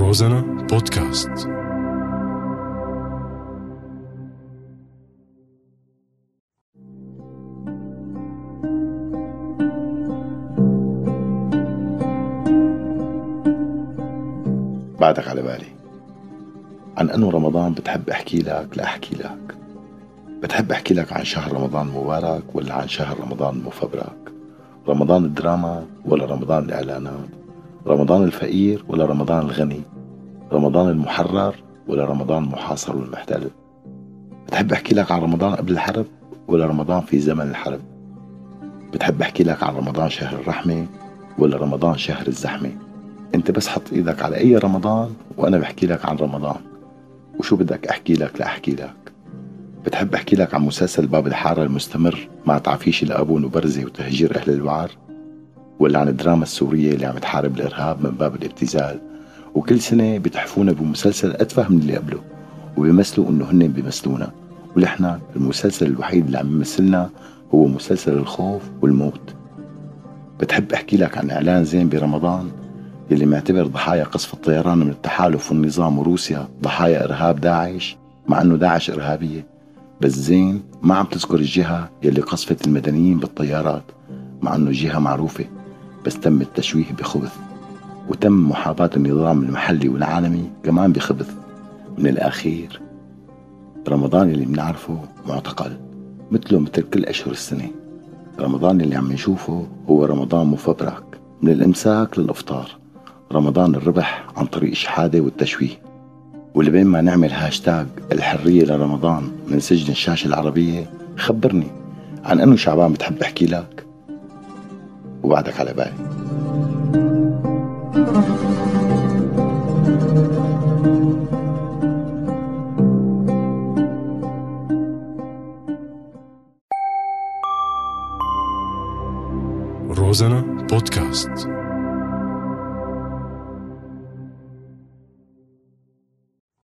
روزانا بودكاست. بعدك على بالي. عن أنه رمضان بتحب أحكي لك لا أحكي لك. بتحب أحكي لك عن شهر رمضان المبارك ولا عن شهر رمضان المفبرك رمضان الدراما ولا رمضان الإعلانات؟ رمضان الفقير ولا رمضان الغني؟ رمضان المحرر ولا رمضان المحاصر والمحتل بتحب أحكي لك عن رمضان قبل الحرب ولا رمضان في زمن الحرب؟ بتحب أحكي لك عن رمضان شهر الرحمة ولا رمضان شهر الزحمة؟ أنت بس حط إيدك على أي رمضان وأنا بحكي لك عن رمضان. وشو بدك أحكي لك لا أحكي لك. بتحب أحكي لك عن مسلسل باب الحارة المستمر مع تعفيش الابون وبرزة وتهجير أهل الوعر؟ ولا عن الدراما السورية اللي عم تحارب الإرهاب من باب الابتزال وكل سنة بتحفونا بمسلسل أتفه من اللي قبله وبيمثلوا إنه هن بيمثلونا. ونحن المسلسل الوحيد اللي عم يمثلنا هو مسلسل الخوف والموت. بتحب أحكي لك عن إعلان زين برمضان؟ يلي معتبر ضحايا قصف الطيران من التحالف والنظام وروسيا ضحايا إرهاب داعش مع إنه داعش إرهابية. بس زين ما عم تذكر الجهة يلي قصفت المدنيين بالطيارات مع إنه جهة معروفة. بس تم التشويه بخبث وتم محاباة النظام المحلي والعالمي كمان بخبث. من الأخير رمضان اللي بنعرفه معتقل مثله مثل كل أشهر السنة. رمضان اللي عم نشوفه هو رمضان مفبرك من الإمساك للإفطار. رمضان الربح عن طريق الشحادة والتشويه. واللي بين ما نعمل هاشتاج الحرية لرمضان من سجن الشاشة العربية خبرني عن أنه شعبان بتحب أحكي لك؟ وبعدك على بالي روزانا بودكاست.